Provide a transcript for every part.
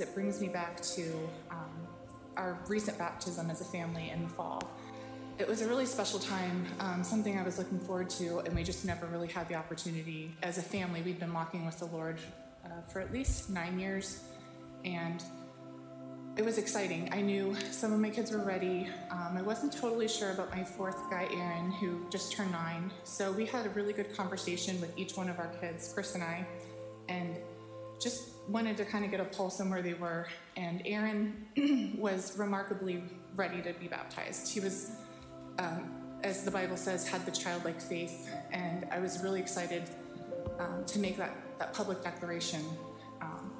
it brings me back to um, our recent baptism as a family in the fall. It was a really special time, um, something I was looking forward to, and we just never really had the opportunity. As a family, we've been walking with the Lord uh, for at least nine years, and it was exciting. I knew some of my kids were ready. Um, I wasn't totally sure about my fourth guy, Aaron, who just turned nine. So we had a really good conversation with each one of our kids, Chris and I, and just wanted to kind of get a pulse on where they were. And Aaron was remarkably ready to be baptized. He was, um, as the Bible says, had the childlike faith, and I was really excited um, to make that, that public declaration. Um,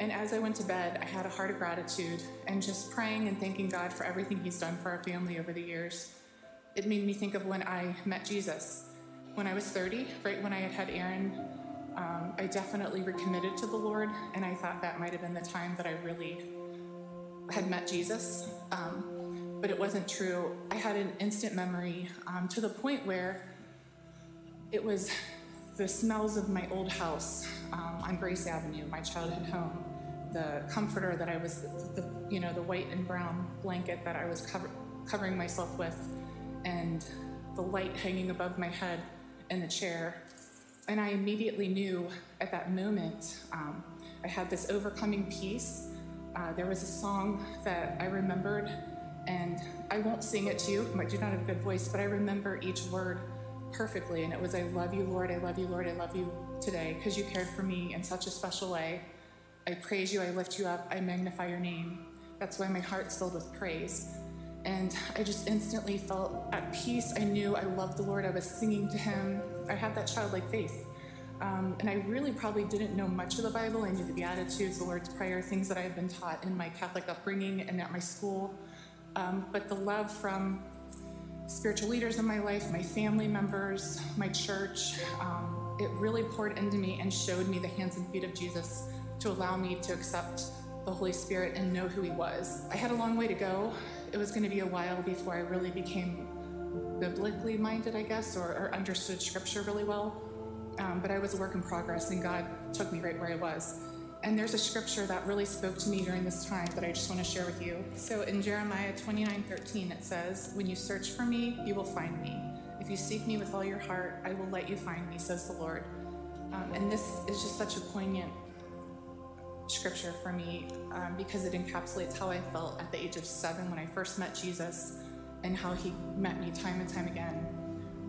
and as I went to bed, I had a heart of gratitude and just praying and thanking God for everything He's done for our family over the years. It made me think of when I met Jesus. When I was 30, right when I had had Aaron, um, I definitely recommitted to the Lord, and I thought that might have been the time that I really had met Jesus. Um, but it wasn't true. I had an instant memory um, to the point where it was the smells of my old house um, on Grace Avenue, my childhood home, the comforter that I was, the, you know, the white and brown blanket that I was cover- covering myself with, and the light hanging above my head in the chair. And I immediately knew at that moment, um, I had this overcoming peace. Uh, there was a song that I remembered, and I won't sing it to you, I do not have a good voice, but I remember each word perfectly. And it was, I love you, Lord, I love you, Lord, I love you today, because you cared for me in such a special way. I praise you, I lift you up, I magnify your name. That's why my heart's filled with praise. And I just instantly felt at peace. I knew I loved the Lord. I was singing to Him. I had that childlike faith. Um, and I really probably didn't know much of the Bible. I knew the Beatitudes, the Lord's Prayer, things that I had been taught in my Catholic upbringing and at my school. Um, but the love from spiritual leaders in my life, my family members, my church, um, it really poured into me and showed me the hands and feet of Jesus to allow me to accept the Holy Spirit and know who He was. I had a long way to go. It was going to be a while before I really became biblically minded, I guess, or, or understood Scripture really well. Um, but I was a work in progress, and God took me right where I was. And there's a scripture that really spoke to me during this time that I just want to share with you. So in Jeremiah 29 13, it says, When you search for me, you will find me. If you seek me with all your heart, I will let you find me, says the Lord. Um, and this is just such a poignant scripture for me um, because it encapsulates how I felt at the age of seven when I first met Jesus and how he met me time and time again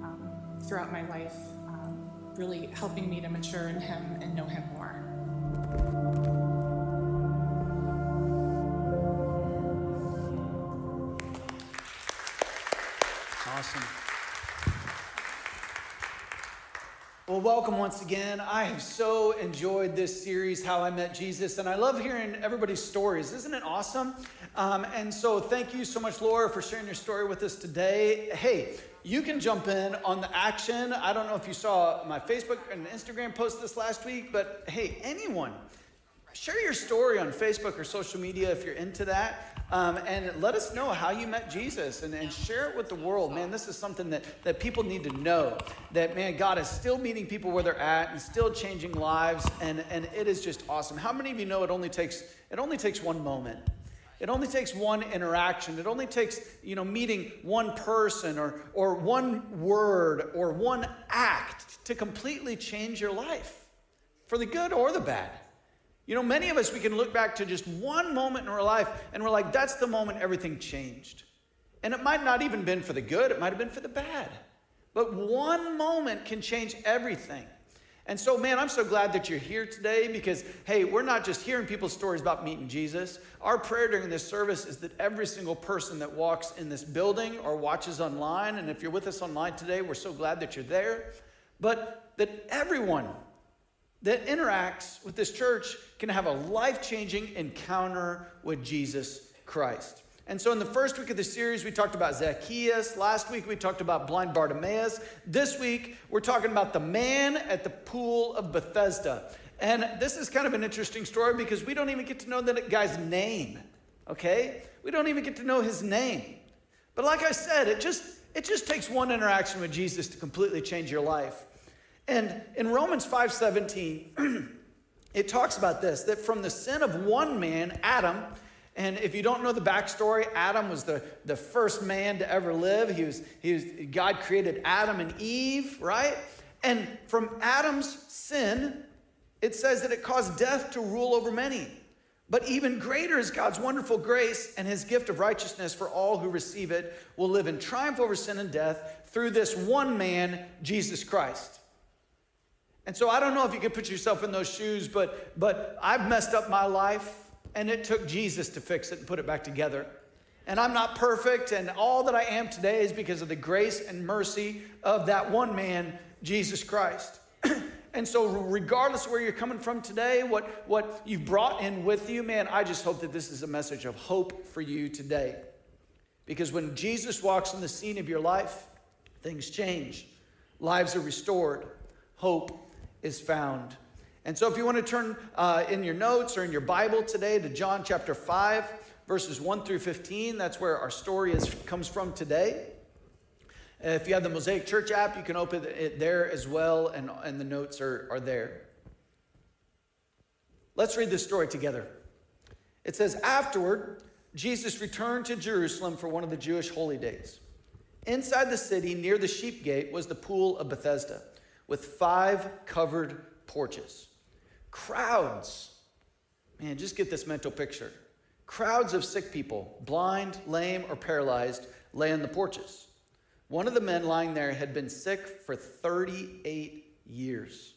um, throughout my life, um, really helping me to mature in him and know him more. Well, welcome once again. I have so enjoyed this series, How I Met Jesus, and I love hearing everybody's stories. Isn't it awesome? Um, and so, thank you so much, Laura, for sharing your story with us today. Hey, you can jump in on the action. I don't know if you saw my Facebook and Instagram post this last week, but hey, anyone, share your story on Facebook or social media if you're into that. Um, and let us know how you met Jesus and, and share it with the world. Man, this is something that, that people need to know. That, man, God is still meeting people where they're at and still changing lives. And, and it is just awesome. How many of you know it only takes, it only takes one moment? It only takes one interaction. It only takes, you know, meeting one person or, or one word or one act to completely change your life for the good or the bad. You know, many of us, we can look back to just one moment in our life and we're like, that's the moment everything changed. And it might not even been for the good, it might have been for the bad. But one moment can change everything. And so, man, I'm so glad that you're here today because, hey, we're not just hearing people's stories about meeting Jesus. Our prayer during this service is that every single person that walks in this building or watches online, and if you're with us online today, we're so glad that you're there, but that everyone that interacts with this church can have a life changing encounter with Jesus Christ. And so, in the first week of the series, we talked about Zacchaeus. Last week, we talked about blind Bartimaeus. This week, we're talking about the man at the pool of Bethesda. And this is kind of an interesting story because we don't even get to know that guy's name, okay? We don't even get to know his name. But like I said, it just, it just takes one interaction with Jesus to completely change your life. And in Romans 5:17, it talks about this that from the sin of one man, Adam, and if you don't know the backstory, Adam was the, the first man to ever live. He was, he was, God created Adam and Eve, right? And from Adam's sin, it says that it caused death to rule over many. But even greater is God's wonderful grace and his gift of righteousness for all who receive it will live in triumph over sin and death through this one man, Jesus Christ. And so I don't know if you can put yourself in those shoes, but, but I've messed up my life and it took Jesus to fix it and put it back together. And I'm not perfect, and all that I am today is because of the grace and mercy of that one man, Jesus Christ. and so, regardless where you're coming from today, what, what you've brought in with you, man, I just hope that this is a message of hope for you today. Because when Jesus walks in the scene of your life, things change, lives are restored, hope is found. And so, if you want to turn uh, in your notes or in your Bible today to John chapter 5, verses 1 through 15, that's where our story is, comes from today. If you have the Mosaic Church app, you can open it there as well, and, and the notes are, are there. Let's read this story together. It says, Afterward, Jesus returned to Jerusalem for one of the Jewish holy days. Inside the city, near the sheep gate, was the pool of Bethesda, with five covered porches. Crowds, man, just get this mental picture. Crowds of sick people, blind, lame, or paralyzed, lay on the porches. One of the men lying there had been sick for 38 years.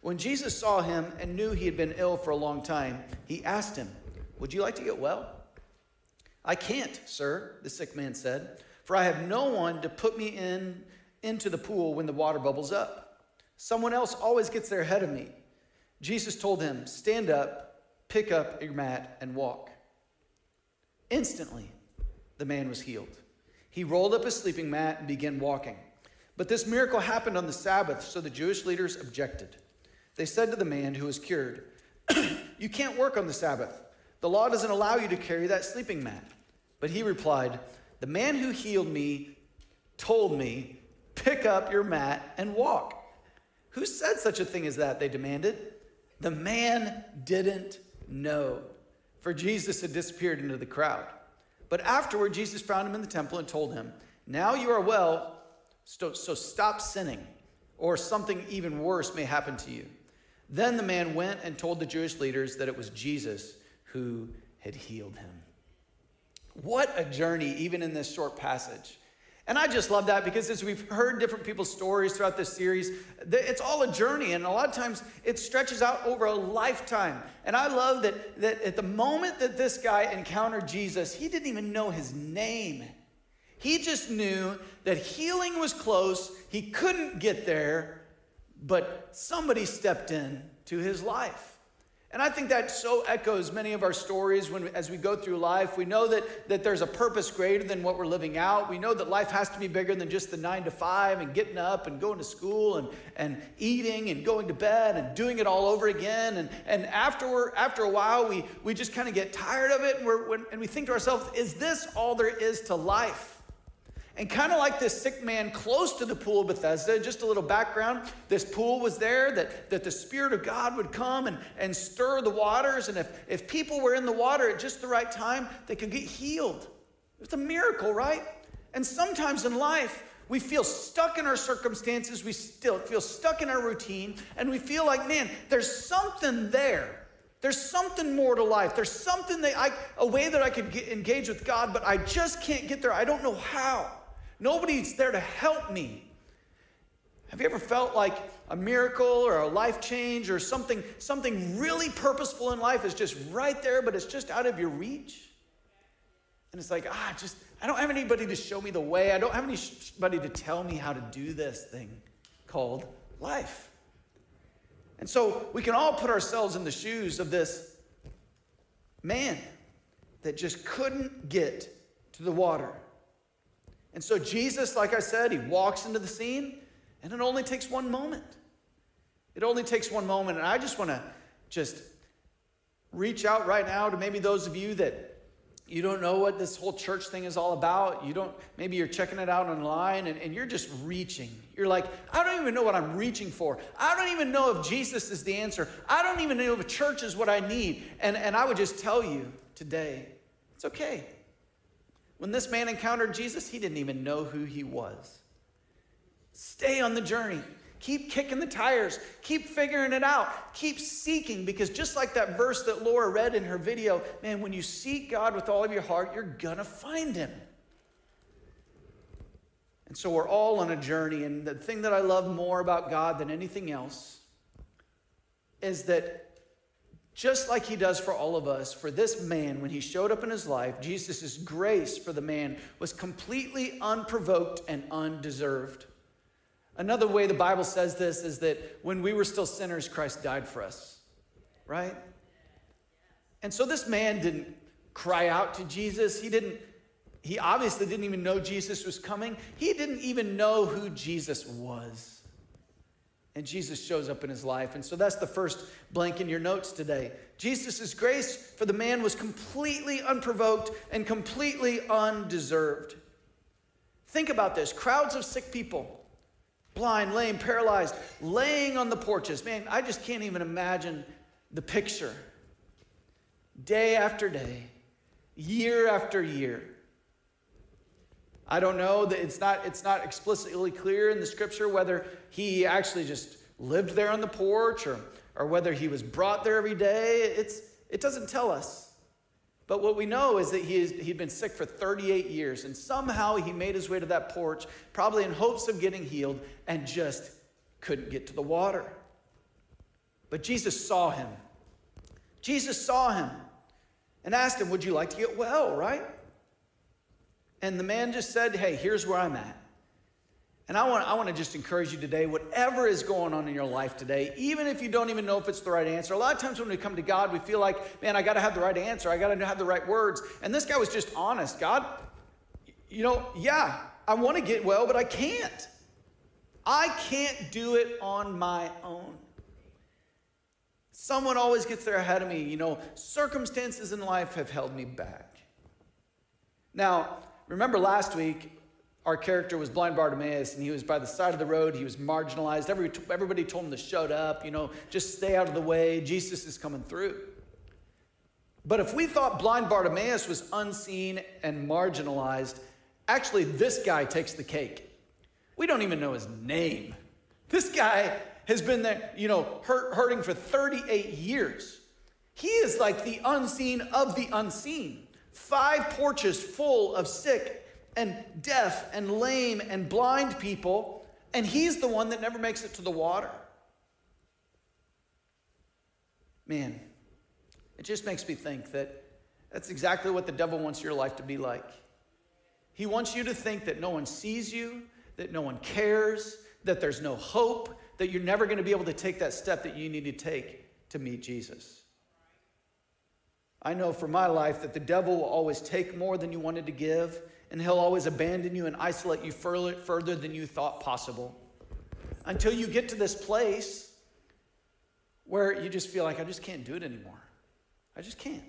When Jesus saw him and knew he had been ill for a long time, he asked him, Would you like to get well? I can't, sir, the sick man said, for I have no one to put me in into the pool when the water bubbles up. Someone else always gets there ahead of me. Jesus told him, Stand up, pick up your mat, and walk. Instantly, the man was healed. He rolled up his sleeping mat and began walking. But this miracle happened on the Sabbath, so the Jewish leaders objected. They said to the man who was cured, You can't work on the Sabbath. The law doesn't allow you to carry that sleeping mat. But he replied, The man who healed me told me, Pick up your mat and walk. Who said such a thing as that? They demanded. The man didn't know, for Jesus had disappeared into the crowd. But afterward, Jesus found him in the temple and told him, Now you are well, so, so stop sinning, or something even worse may happen to you. Then the man went and told the Jewish leaders that it was Jesus who had healed him. What a journey, even in this short passage. And I just love that because as we've heard different people's stories throughout this series, it's all a journey. And a lot of times it stretches out over a lifetime. And I love that, that at the moment that this guy encountered Jesus, he didn't even know his name. He just knew that healing was close. He couldn't get there, but somebody stepped in to his life. And I think that so echoes many of our stories when, as we go through life. We know that, that there's a purpose greater than what we're living out. We know that life has to be bigger than just the nine to five and getting up and going to school and, and eating and going to bed and doing it all over again. And, and after, after a while, we, we just kind of get tired of it and, we're, and we think to ourselves, is this all there is to life? And kind of like this sick man close to the pool of Bethesda, just a little background this pool was there that, that the Spirit of God would come and, and stir the waters. And if, if people were in the water at just the right time, they could get healed. It's a miracle, right? And sometimes in life, we feel stuck in our circumstances, we still feel stuck in our routine, and we feel like, man, there's something there. There's something more to life. There's something that I, a way that I could get, engage with God, but I just can't get there. I don't know how. Nobody's there to help me. Have you ever felt like a miracle or a life change or something, something really purposeful in life is just right there, but it's just out of your reach? And it's like, ah, just, I don't have anybody to show me the way. I don't have anybody to tell me how to do this thing called life. And so we can all put ourselves in the shoes of this man that just couldn't get to the water. And so Jesus, like I said, he walks into the scene, and it only takes one moment. It only takes one moment. And I just want to just reach out right now to maybe those of you that you don't know what this whole church thing is all about. You don't, maybe you're checking it out online and, and you're just reaching. You're like, I don't even know what I'm reaching for. I don't even know if Jesus is the answer. I don't even know if church is what I need. And, and I would just tell you today, it's okay. When this man encountered Jesus, he didn't even know who he was. Stay on the journey. Keep kicking the tires. Keep figuring it out. Keep seeking because just like that verse that Laura read in her video, man, when you seek God with all of your heart, you're going to find him. And so we're all on a journey. And the thing that I love more about God than anything else is that just like he does for all of us, for this man, when he showed up in his life, Jesus' grace for the man was completely unprovoked and undeserved. Another way the Bible says this is that when we were still sinners, Christ died for us, right? And so this man didn't cry out to Jesus. He didn't, he obviously didn't even know Jesus was coming. He didn't even know who Jesus was. And Jesus shows up in his life. And so that's the first blank in your notes today. Jesus' grace for the man was completely unprovoked and completely undeserved. Think about this crowds of sick people blind, lame, paralyzed, laying on the porches. Man, I just can't even imagine the picture. Day after day, year after year. I don't know that it's not it's not explicitly clear in the scripture whether he actually just lived there on the porch or or whether he was brought there every day. It's it doesn't tell us. But what we know is that he is, he'd been sick for 38 years, and somehow he made his way to that porch, probably in hopes of getting healed, and just couldn't get to the water. But Jesus saw him. Jesus saw him and asked him, Would you like to get well, right? And the man just said, Hey, here's where I'm at. And I want, I want to just encourage you today, whatever is going on in your life today, even if you don't even know if it's the right answer. A lot of times when we come to God, we feel like, man, I got to have the right answer. I got to have the right words. And this guy was just honest. God, you know, yeah, I want to get well, but I can't. I can't do it on my own. Someone always gets there ahead of me. You know, circumstances in life have held me back. Now, remember last week, our character was blind Bartimaeus, and he was by the side of the road. He was marginalized. Every, everybody told him to shut up, you know, just stay out of the way. Jesus is coming through. But if we thought blind Bartimaeus was unseen and marginalized, actually, this guy takes the cake. We don't even know his name. This guy has been there, you know, hurt, hurting for 38 years. He is like the unseen of the unseen. Five porches full of sick and deaf and lame and blind people, and he's the one that never makes it to the water. Man, it just makes me think that that's exactly what the devil wants your life to be like. He wants you to think that no one sees you, that no one cares, that there's no hope, that you're never going to be able to take that step that you need to take to meet Jesus. I know for my life that the devil will always take more than you wanted to give, and he'll always abandon you and isolate you further, than you thought possible. Until you get to this place where you just feel like, I just can't do it anymore. I just can't.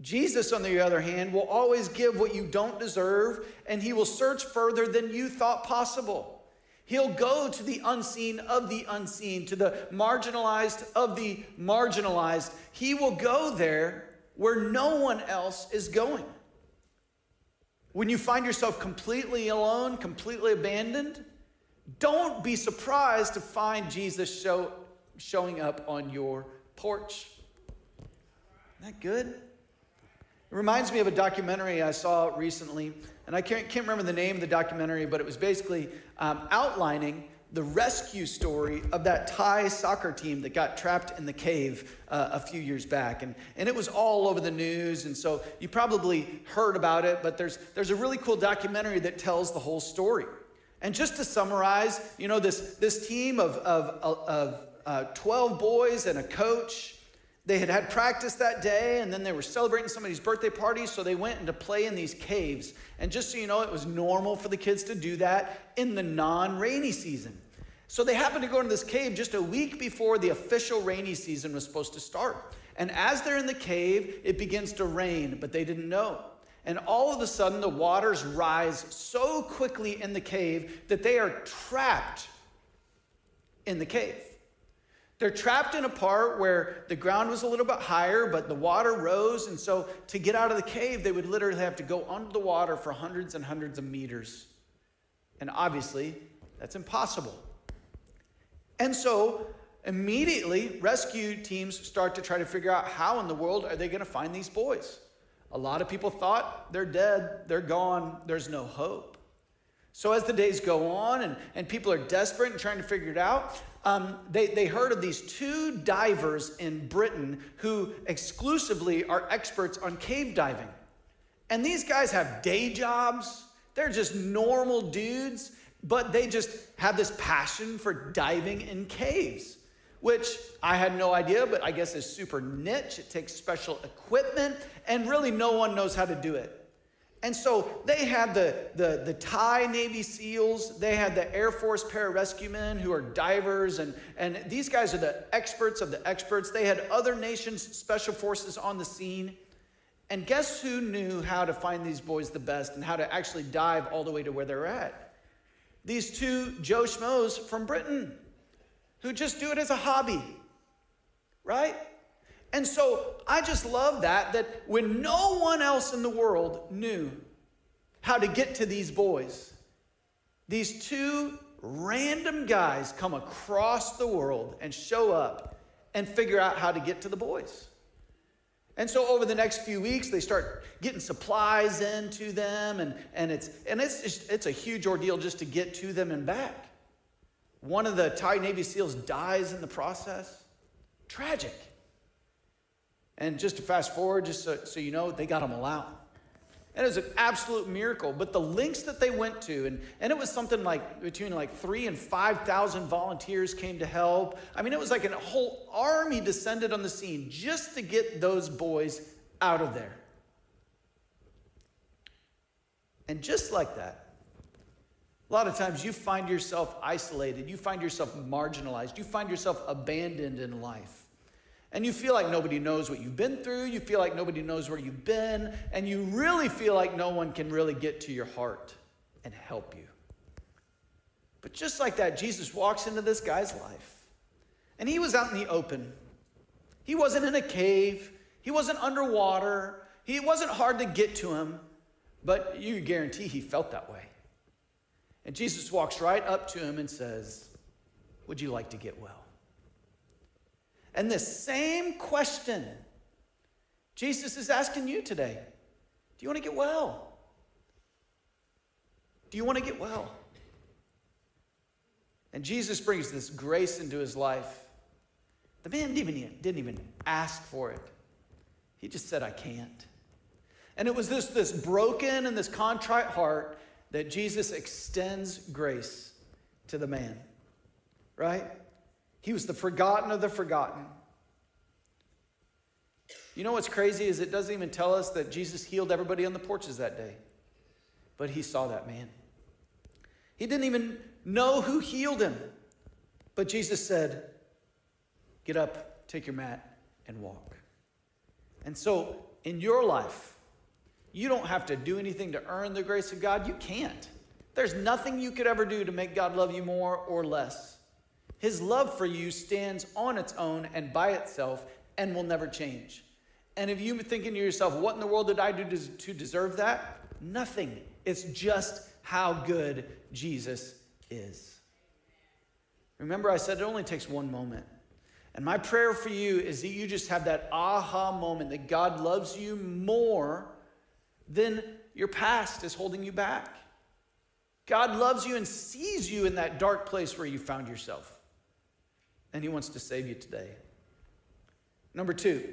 Jesus, on the other hand, will always give what you don't deserve, and he will search further than you thought possible. He'll go to the unseen of the unseen, to the marginalized of the marginalized. He will go there where no one else is going. When you find yourself completely alone, completely abandoned, don't be surprised to find Jesus show, showing up on your porch. Isn't that good? It reminds me of a documentary I saw recently, and I can't, can't remember the name of the documentary, but it was basically um, outlining the rescue story of that Thai soccer team that got trapped in the cave uh, a few years back. And, and it was all over the news. And so you probably heard about it, but there's, there's a really cool documentary that tells the whole story. And just to summarize, you know, this, this team of, of, of uh, 12 boys and a coach, they had had practice that day and then they were celebrating somebody's birthday party, so they went to play in these caves. And just so you know, it was normal for the kids to do that in the non rainy season. So they happened to go into this cave just a week before the official rainy season was supposed to start. And as they're in the cave, it begins to rain, but they didn't know. And all of a sudden, the waters rise so quickly in the cave that they are trapped in the cave. They're trapped in a part where the ground was a little bit higher, but the water rose. And so to get out of the cave, they would literally have to go under the water for hundreds and hundreds of meters. And obviously, that's impossible. And so immediately, rescue teams start to try to figure out how in the world are they going to find these boys. A lot of people thought they're dead, they're gone, there's no hope. So as the days go on and, and people are desperate and trying to figure it out, um, they, they heard of these two divers in Britain who exclusively are experts on cave diving. And these guys have day jobs, they're just normal dudes, but they just have this passion for diving in caves which I had no idea, but I guess is super niche. It takes special equipment, and really no one knows how to do it. And so they had the, the, the Thai Navy SEALs, they had the Air Force pararescuemen who are divers, and, and these guys are the experts of the experts. They had other nations' special forces on the scene. And guess who knew how to find these boys the best and how to actually dive all the way to where they're at? These two Joe Schmoes from Britain who just do it as a hobby, right? And so I just love that, that when no one else in the world knew how to get to these boys, these two random guys come across the world and show up and figure out how to get to the boys. And so over the next few weeks, they start getting supplies into them, and, and, it's, and it's, just, it's a huge ordeal just to get to them and back. One of the Thai Navy SEALs dies in the process. Tragic. And just to fast forward, just so, so you know, they got him out. And it was an absolute miracle. But the links that they went to, and, and it was something like between like three and 5,000 volunteers came to help. I mean, it was like a whole army descended on the scene just to get those boys out of there. And just like that, a lot of times you find yourself isolated, you find yourself marginalized, you find yourself abandoned in life. And you feel like nobody knows what you've been through, you feel like nobody knows where you've been, and you really feel like no one can really get to your heart and help you. But just like that, Jesus walks into this guy's life, and he was out in the open. He wasn't in a cave, he wasn't underwater, he wasn't hard to get to him, but you guarantee he felt that way. And Jesus walks right up to him and says, Would you like to get well? And the same question Jesus is asking you today Do you want to get well? Do you want to get well? And Jesus brings this grace into his life. The man didn't even, didn't even ask for it, he just said, I can't. And it was this, this broken and this contrite heart that Jesus extends grace to the man, right? He was the forgotten of the forgotten. You know what's crazy is it doesn't even tell us that Jesus healed everybody on the porches that day, but he saw that man. He didn't even know who healed him, but Jesus said, Get up, take your mat, and walk. And so, in your life, you don't have to do anything to earn the grace of God. You can't. There's nothing you could ever do to make God love you more or less. His love for you stands on its own and by itself and will never change. And if you're thinking to yourself, what in the world did I do to deserve that? Nothing. It's just how good Jesus is. Remember, I said it only takes one moment. And my prayer for you is that you just have that aha moment that God loves you more than your past is holding you back. God loves you and sees you in that dark place where you found yourself. And He wants to save you today. Number two,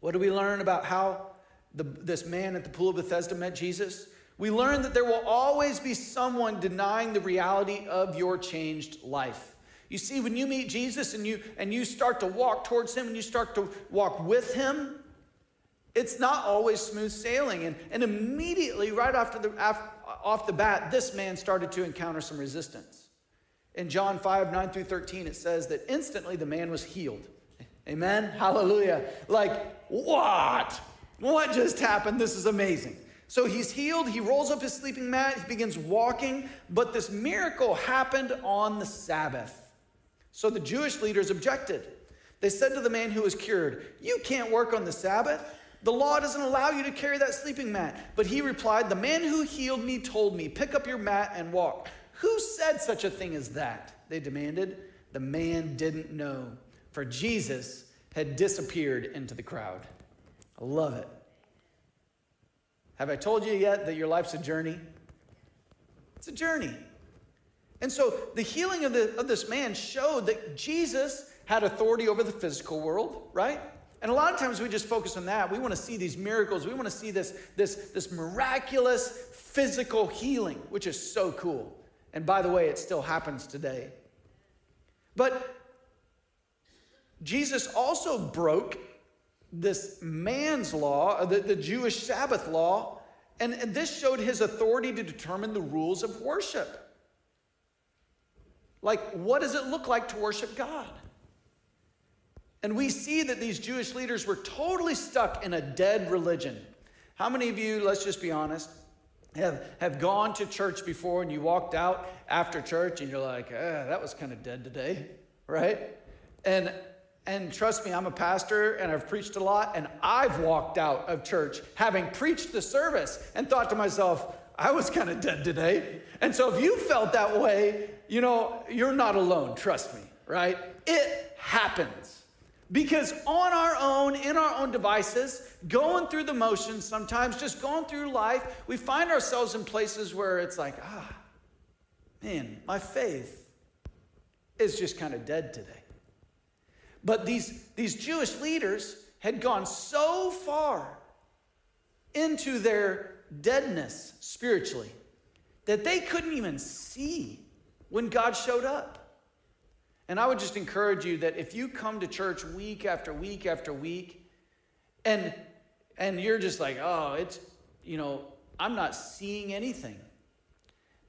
what do we learn about how the, this man at the pool of Bethesda met Jesus? We learn that there will always be someone denying the reality of your changed life. You see, when you meet Jesus and you and you start to walk towards him and you start to walk with him, it's not always smooth sailing. And, and immediately, right after the, off the bat, this man started to encounter some resistance. In John 5, 9 through 13, it says that instantly the man was healed. Amen? Hallelujah. Like, what? What just happened? This is amazing. So he's healed. He rolls up his sleeping mat. He begins walking. But this miracle happened on the Sabbath. So the Jewish leaders objected. They said to the man who was cured, You can't work on the Sabbath. The law doesn't allow you to carry that sleeping mat. But he replied, The man who healed me told me, Pick up your mat and walk. Who said such a thing as that? They demanded. The man didn't know, for Jesus had disappeared into the crowd. I love it. Have I told you yet that your life's a journey? It's a journey. And so the healing of, the, of this man showed that Jesus had authority over the physical world, right? And a lot of times we just focus on that. We want to see these miracles. We want to see this, this, this miraculous physical healing, which is so cool. And by the way, it still happens today. But Jesus also broke this man's law, uh, the, the Jewish Sabbath law, and, and this showed his authority to determine the rules of worship. Like, what does it look like to worship God? And we see that these Jewish leaders were totally stuck in a dead religion. How many of you, let's just be honest, have, have gone to church before and you walked out after church and you're like, eh, that was kind of dead today, right? And and trust me, I'm a pastor and I've preached a lot, and I've walked out of church having preached the service and thought to myself, I was kind of dead today. And so if you felt that way, you know, you're not alone, trust me, right? It happens. Because on our own, in our own devices, going through the motions, sometimes just going through life, we find ourselves in places where it's like, ah, man, my faith is just kind of dead today. But these, these Jewish leaders had gone so far into their deadness spiritually that they couldn't even see when God showed up. And I would just encourage you that if you come to church week after week after week and and you're just like, "Oh, it's you know, I'm not seeing anything."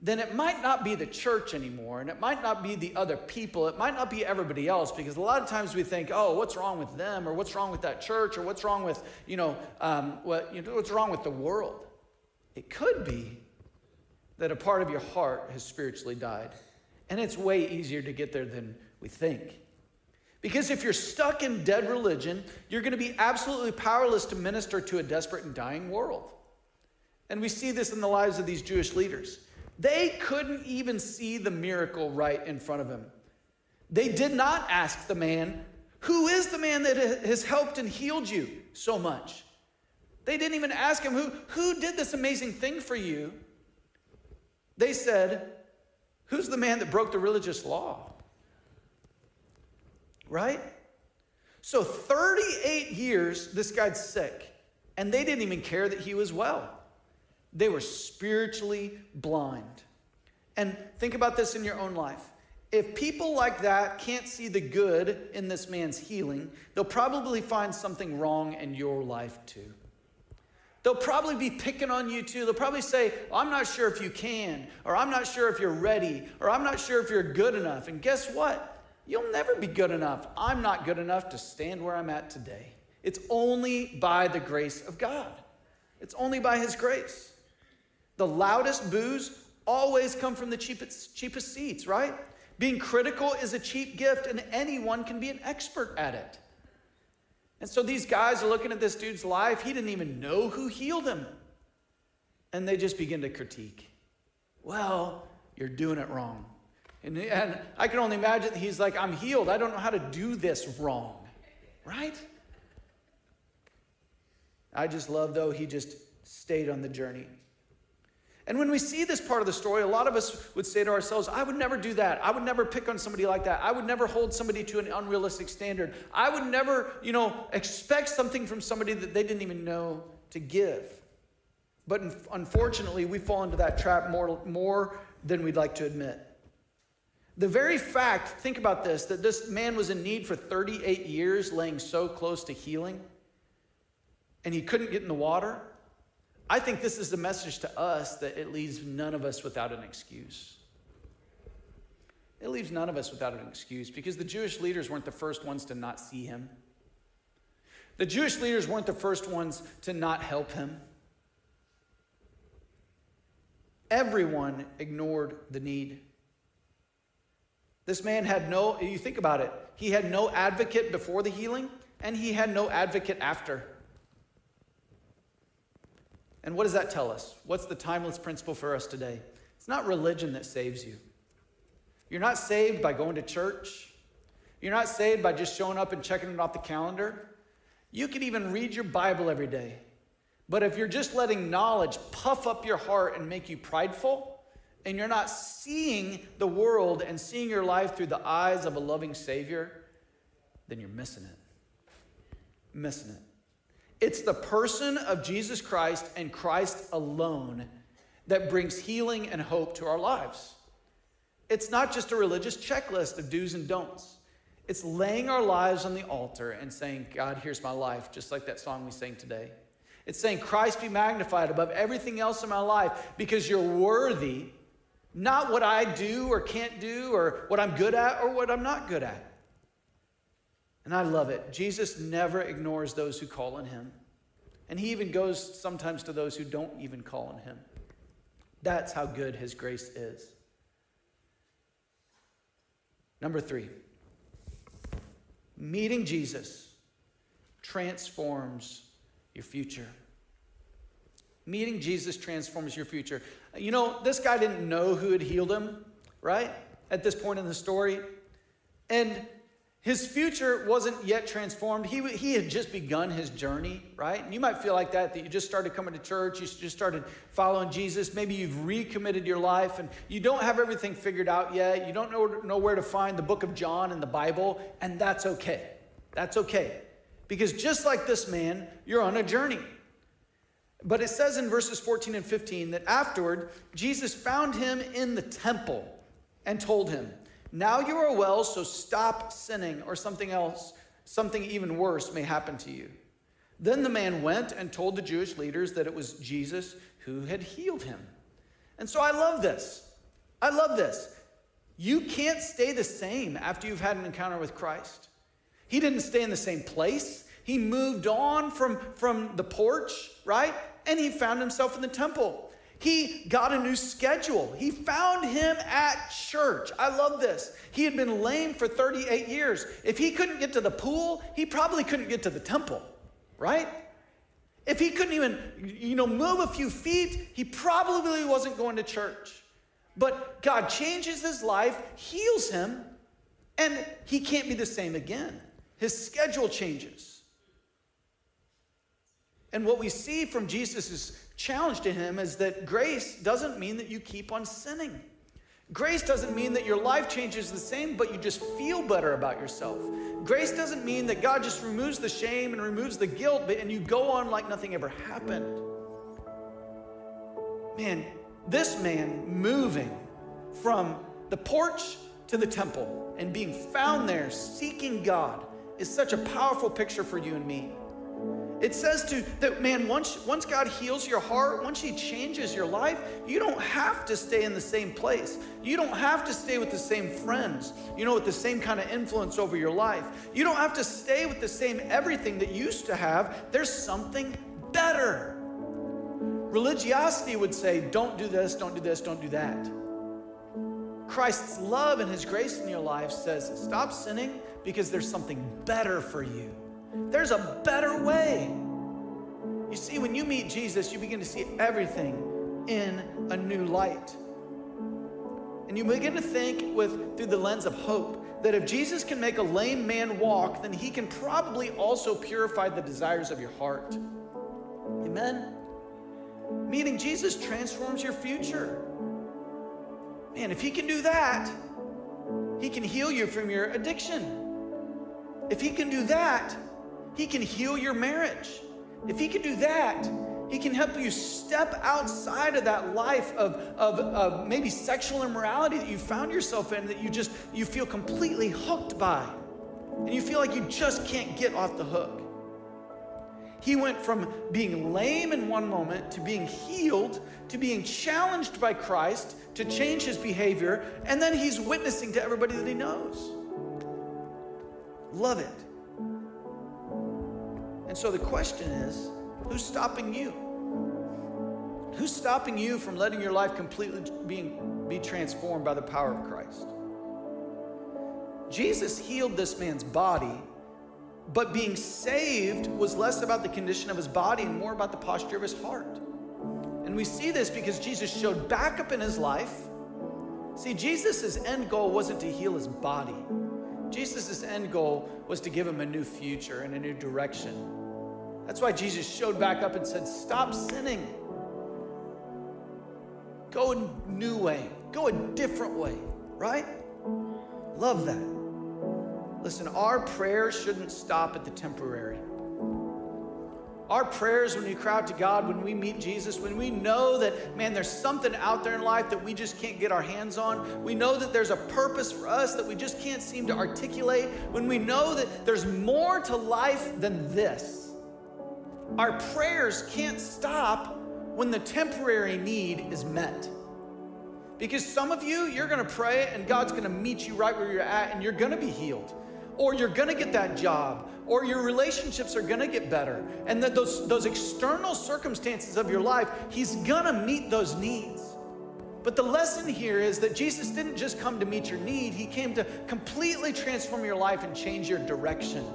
Then it might not be the church anymore, and it might not be the other people. It might not be everybody else, because a lot of times we think, "Oh, what's wrong with them?" or "What's wrong with that church?" or "What's wrong with you know, um, what you know, what's wrong with the world?" It could be that a part of your heart has spiritually died, and it's way easier to get there than we think. Because if you're stuck in dead religion, you're going to be absolutely powerless to minister to a desperate and dying world. And we see this in the lives of these Jewish leaders. They couldn't even see the miracle right in front of them. They did not ask the man, Who is the man that has helped and healed you so much? They didn't even ask him, Who, who did this amazing thing for you? They said, Who's the man that broke the religious law? Right? So 38 years, this guy's sick, and they didn't even care that he was well. They were spiritually blind. And think about this in your own life. If people like that can't see the good in this man's healing, they'll probably find something wrong in your life too. They'll probably be picking on you too. They'll probably say, I'm not sure if you can, or I'm not sure if you're ready, or I'm not sure if you're good enough. And guess what? You'll never be good enough. I'm not good enough to stand where I'm at today. It's only by the grace of God, it's only by His grace. The loudest boos always come from the cheapest, cheapest seats, right? Being critical is a cheap gift, and anyone can be an expert at it. And so these guys are looking at this dude's life. He didn't even know who healed him. And they just begin to critique. Well, you're doing it wrong. And, and I can only imagine he's like, I'm healed. I don't know how to do this wrong. Right? I just love, though, he just stayed on the journey. And when we see this part of the story, a lot of us would say to ourselves, I would never do that. I would never pick on somebody like that. I would never hold somebody to an unrealistic standard. I would never, you know, expect something from somebody that they didn't even know to give. But unfortunately, we fall into that trap more, more than we'd like to admit. The very fact, think about this, that this man was in need for 38 years, laying so close to healing, and he couldn't get in the water. I think this is the message to us that it leaves none of us without an excuse. It leaves none of us without an excuse because the Jewish leaders weren't the first ones to not see him. The Jewish leaders weren't the first ones to not help him. Everyone ignored the need. This man had no, you think about it, he had no advocate before the healing, and he had no advocate after. And what does that tell us? What's the timeless principle for us today? It's not religion that saves you. You're not saved by going to church. You're not saved by just showing up and checking it off the calendar. You can even read your Bible every day. But if you're just letting knowledge puff up your heart and make you prideful, and you're not seeing the world and seeing your life through the eyes of a loving Savior, then you're missing it. Missing it. It's the person of Jesus Christ and Christ alone that brings healing and hope to our lives. It's not just a religious checklist of do's and don'ts. It's laying our lives on the altar and saying, God, here's my life, just like that song we sang today. It's saying, Christ be magnified above everything else in my life because you're worthy, not what I do or can't do or what I'm good at or what I'm not good at. And I love it. Jesus never ignores those who call on him. And he even goes sometimes to those who don't even call on him. That's how good his grace is. Number three, meeting Jesus transforms your future. Meeting Jesus transforms your future. You know, this guy didn't know who had healed him, right? At this point in the story. And his future wasn't yet transformed. He, he had just begun his journey, right? And you might feel like that, that you just started coming to church, you just started following Jesus. Maybe you've recommitted your life and you don't have everything figured out yet. You don't know, know where to find the book of John in the Bible, and that's okay. That's okay. Because just like this man, you're on a journey. But it says in verses 14 and 15 that afterward, Jesus found him in the temple and told him, Now you are well, so stop sinning, or something else, something even worse may happen to you. Then the man went and told the Jewish leaders that it was Jesus who had healed him. And so I love this. I love this. You can't stay the same after you've had an encounter with Christ. He didn't stay in the same place. He moved on from, from the porch, right? And he found himself in the temple. He got a new schedule. He found him at church. I love this. He had been lame for 38 years. If he couldn't get to the pool, he probably couldn't get to the temple, right? If he couldn't even, you know, move a few feet, he probably wasn't going to church. But God changes his life, heals him, and he can't be the same again. His schedule changes. And what we see from Jesus' challenge to him is that grace doesn't mean that you keep on sinning. Grace doesn't mean that your life changes the same, but you just feel better about yourself. Grace doesn't mean that God just removes the shame and removes the guilt, and you go on like nothing ever happened. Man, this man moving from the porch to the temple and being found there seeking God is such a powerful picture for you and me. It says to that man, once, once God heals your heart, once He changes your life, you don't have to stay in the same place. You don't have to stay with the same friends, you know, with the same kind of influence over your life. You don't have to stay with the same everything that you used to have. There's something better. Religiosity would say, don't do this, don't do this, don't do that. Christ's love and His grace in your life says, stop sinning because there's something better for you. There's a better way. You see, when you meet Jesus, you begin to see everything in a new light. And you begin to think with through the lens of hope that if Jesus can make a lame man walk, then he can probably also purify the desires of your heart. Amen. Meaning Jesus transforms your future. Man, if he can do that, he can heal you from your addiction. If He can do that, He can heal your marriage. If He can do that, He can help you step outside of that life of, of, of maybe sexual immorality that you found yourself in that you just you feel completely hooked by. And you feel like you just can't get off the hook. He went from being lame in one moment to being healed to being challenged by Christ to change his behavior, and then he's witnessing to everybody that he knows. Love it. And so the question is who's stopping you? Who's stopping you from letting your life completely being, be transformed by the power of Christ? Jesus healed this man's body, but being saved was less about the condition of his body and more about the posture of his heart. And we see this because Jesus showed back up in his life. See, Jesus' end goal wasn't to heal his body, Jesus' end goal was to give him a new future and a new direction. That's why Jesus showed back up and said, Stop sinning. Go a new way, go a different way, right? Love that. Listen, our prayers shouldn't stop at the temporary. Our prayers when we cry out to God, when we meet Jesus, when we know that, man, there's something out there in life that we just can't get our hands on, we know that there's a purpose for us that we just can't seem to articulate, when we know that there's more to life than this, our prayers can't stop when the temporary need is met. Because some of you, you're gonna pray and God's gonna meet you right where you're at and you're gonna be healed or you're gonna get that job, or your relationships are gonna get better. And that those, those external circumstances of your life, He's gonna meet those needs. But the lesson here is that Jesus didn't just come to meet your need, He came to completely transform your life and change your direction.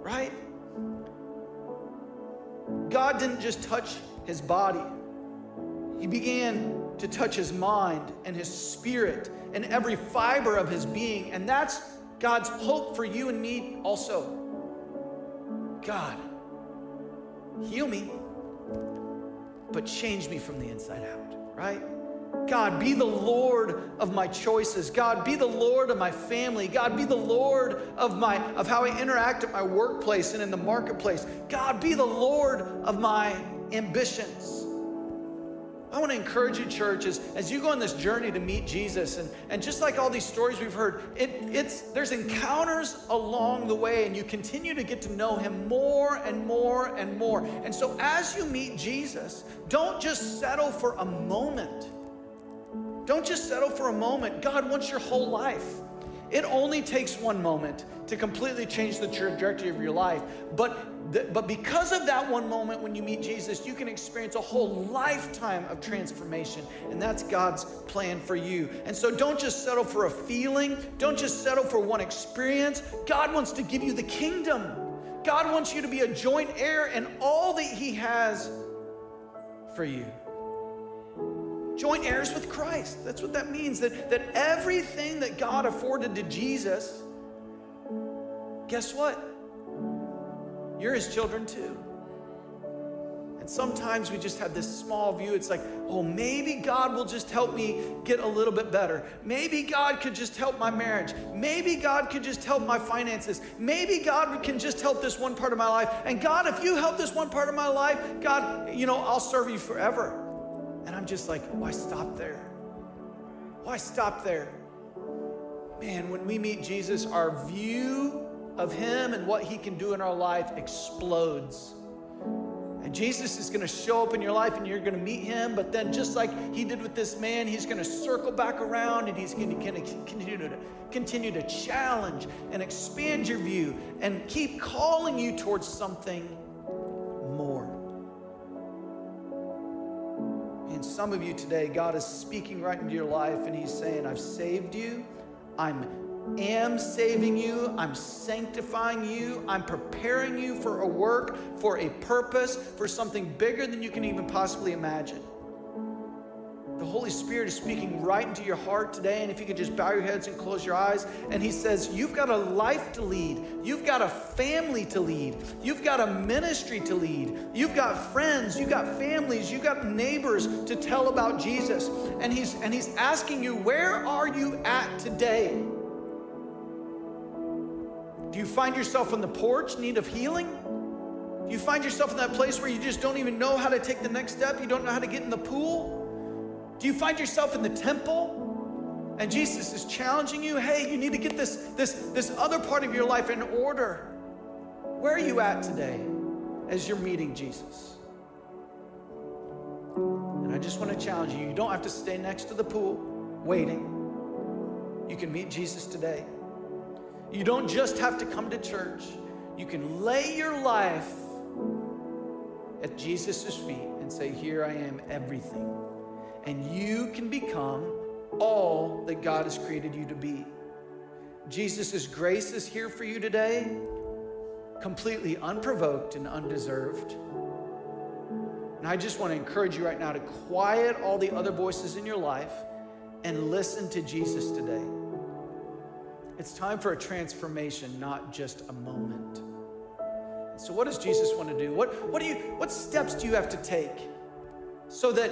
Right? God didn't just touch his body, He began to touch his mind and his spirit and every fiber of his being. And that's God's hope for you and me also. God, heal me, but change me from the inside out, right? God, be the Lord of my choices. God, be the Lord of my family. God, be the Lord of my of how I interact at my workplace and in the marketplace. God, be the Lord of my ambitions. I want to encourage you, church, as, as you go on this journey to meet Jesus, and, and just like all these stories we've heard, it, it's, there's encounters along the way, and you continue to get to know him more and more and more. And so as you meet Jesus, don't just settle for a moment. Don't just settle for a moment. God wants your whole life. It only takes one moment to completely change the trajectory of your life. But, but because of that one moment when you meet Jesus, you can experience a whole lifetime of transformation. And that's God's plan for you. And so don't just settle for a feeling, don't just settle for one experience. God wants to give you the kingdom. God wants you to be a joint heir in all that He has for you joint heirs with Christ. That's what that means. That, that everything that God afforded to Jesus, guess what? You're his children too. And sometimes we just have this small view. It's like, oh, maybe God will just help me get a little bit better. Maybe God could just help my marriage. Maybe God could just help my finances. Maybe God can just help this one part of my life. And God, if you help this one part of my life, God, you know, I'll serve you forever. And I'm just like, why stop there? Why stop there? Man, when we meet Jesus, our view of him and what he can do in our life explodes. And Jesus is going to show up in your life and you're going to meet him, but then just like he did with this man, he's going to circle back around and he's going to continue to continue to challenge and expand your view and keep calling you towards something some of you today, God is speaking right into your life and He's saying, I've saved you. I'm am saving you. I'm sanctifying you. I'm preparing you for a work, for a purpose, for something bigger than you can even possibly imagine. The Holy Spirit is speaking right into your heart today. And if you could just bow your heads and close your eyes. And He says, You've got a life to lead. You've got a family to lead. You've got a ministry to lead. You've got friends. You've got families. You've got neighbors to tell about Jesus. And He's, and he's asking you, Where are you at today? Do you find yourself on the porch, need of healing? Do you find yourself in that place where you just don't even know how to take the next step? You don't know how to get in the pool? Do you find yourself in the temple and Jesus is challenging you? Hey, you need to get this, this, this other part of your life in order. Where are you at today as you're meeting Jesus? And I just want to challenge you you don't have to stay next to the pool waiting. You can meet Jesus today. You don't just have to come to church, you can lay your life at Jesus' feet and say, Here I am, everything. And you can become all that God has created you to be. Jesus' grace is here for you today, completely unprovoked and undeserved. And I just want to encourage you right now to quiet all the other voices in your life and listen to Jesus today. It's time for a transformation, not just a moment. So, what does Jesus want to do? What, what, do you, what steps do you have to take so that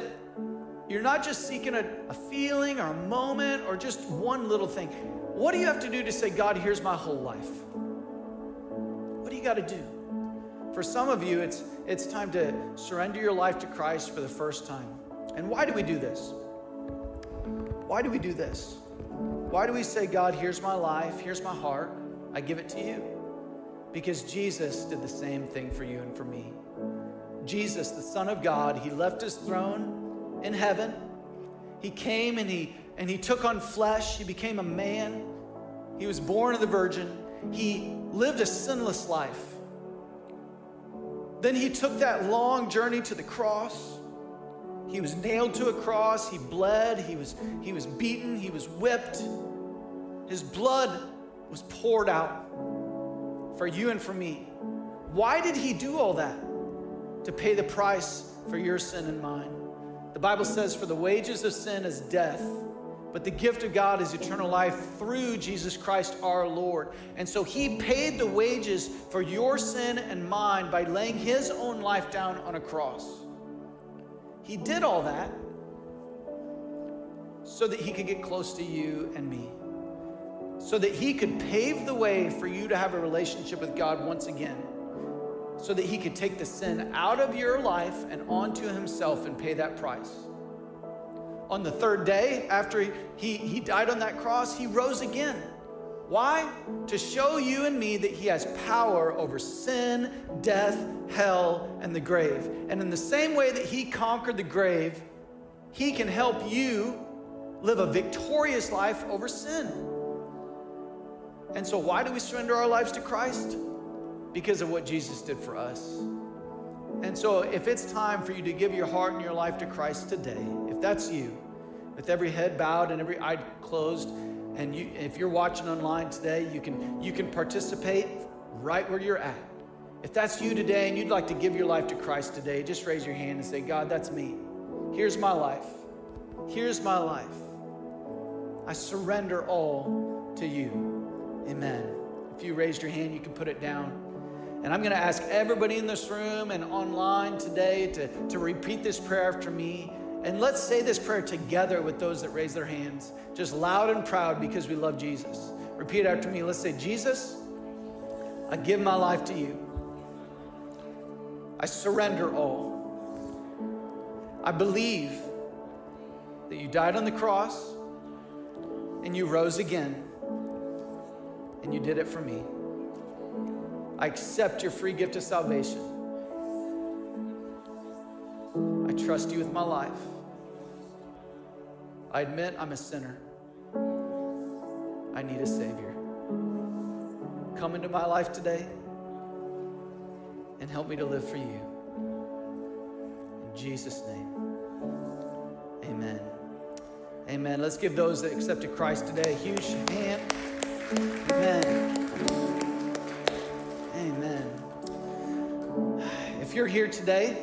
you're not just seeking a, a feeling or a moment or just one little thing? What do you have to do to say, God, here's my whole life? What do you got to do? For some of you, it's, it's time to surrender your life to Christ for the first time. And why do we do this? Why do we do this? Why do we say, God, here's my life, here's my heart, I give it to you? Because Jesus did the same thing for you and for me. Jesus, the Son of God, he left his throne in heaven. He came and he and he took on flesh. He became a man. He was born of the virgin. He lived a sinless life. Then he took that long journey to the cross. He was nailed to a cross. He bled. He was, he was beaten. He was whipped. His blood was poured out for you and for me. Why did he do all that? To pay the price for your sin and mine. The Bible says, For the wages of sin is death, but the gift of God is eternal life through Jesus Christ our Lord. And so he paid the wages for your sin and mine by laying his own life down on a cross. He did all that so that he could get close to you and me so that he could pave the way for you to have a relationship with God once again, so that he could take the sin out of your life and onto himself and pay that price. On the third day, after he, he, died on that cross, he rose again. Why? To show you and me that he has power over sin, death, hell, and the grave. And in the same way that he conquered the grave, he can help you live a victorious life over sin. And so, why do we surrender our lives to Christ? Because of what Jesus did for us. And so, if it's time for you to give your heart and your life to Christ today, if that's you, with every head bowed and every eye closed, and you, if you're watching online today, you can, you can participate right where you're at. If that's you today and you'd like to give your life to Christ today, just raise your hand and say, God, that's me. Here's my life. Here's my life. I surrender all to you. Amen. If you raised your hand, you can put it down. And I'm going to ask everybody in this room and online today to, to repeat this prayer after me. And let's say this prayer together with those that raise their hands, just loud and proud because we love Jesus. Repeat after me. Let's say, Jesus, I give my life to you. I surrender all. I believe that you died on the cross and you rose again and you did it for me. I accept your free gift of salvation. I trust you with my life. I admit I'm a sinner. I need a Savior. Come into my life today and help me to live for you. In Jesus' name, amen. Amen. Let's give those that accepted Christ today a huge hand. Amen. You're here today,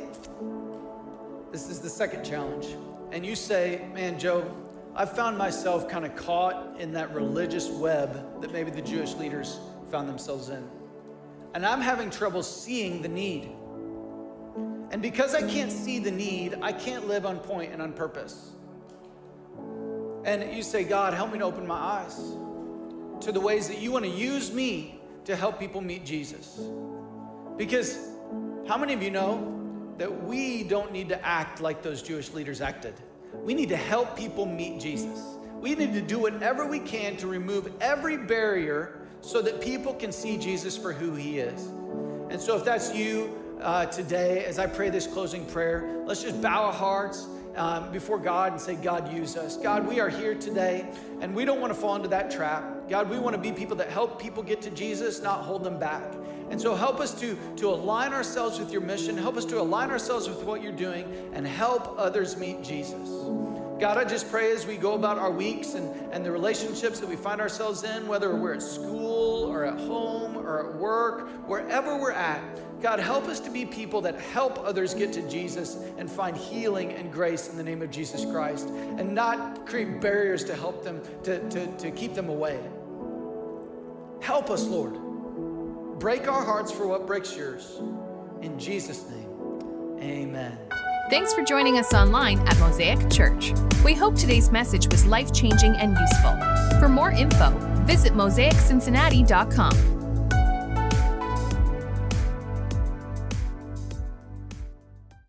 this is the second challenge, and you say, Man, Joe, I've found myself kind of caught in that religious web that maybe the Jewish leaders found themselves in. And I'm having trouble seeing the need. And because I can't see the need, I can't live on point and on purpose. And you say, God, help me to open my eyes to the ways that you want to use me to help people meet Jesus. Because how many of you know that we don't need to act like those Jewish leaders acted? We need to help people meet Jesus. We need to do whatever we can to remove every barrier so that people can see Jesus for who he is. And so, if that's you uh, today, as I pray this closing prayer, let's just bow our hearts um, before God and say, God, use us. God, we are here today, and we don't want to fall into that trap. God, we want to be people that help people get to Jesus, not hold them back. And so help us to, to align ourselves with your mission, help us to align ourselves with what you're doing, and help others meet Jesus. God, I just pray as we go about our weeks and, and the relationships that we find ourselves in, whether we're at school or at home or at work, wherever we're at, God, help us to be people that help others get to Jesus and find healing and grace in the name of Jesus Christ and not create barriers to help them, to, to, to keep them away. Help us, Lord. Break our hearts for what breaks yours. In Jesus' name, amen. Thanks for joining us online at Mosaic Church. We hope today's message was life changing and useful. For more info, visit mosaiccincinnati.com.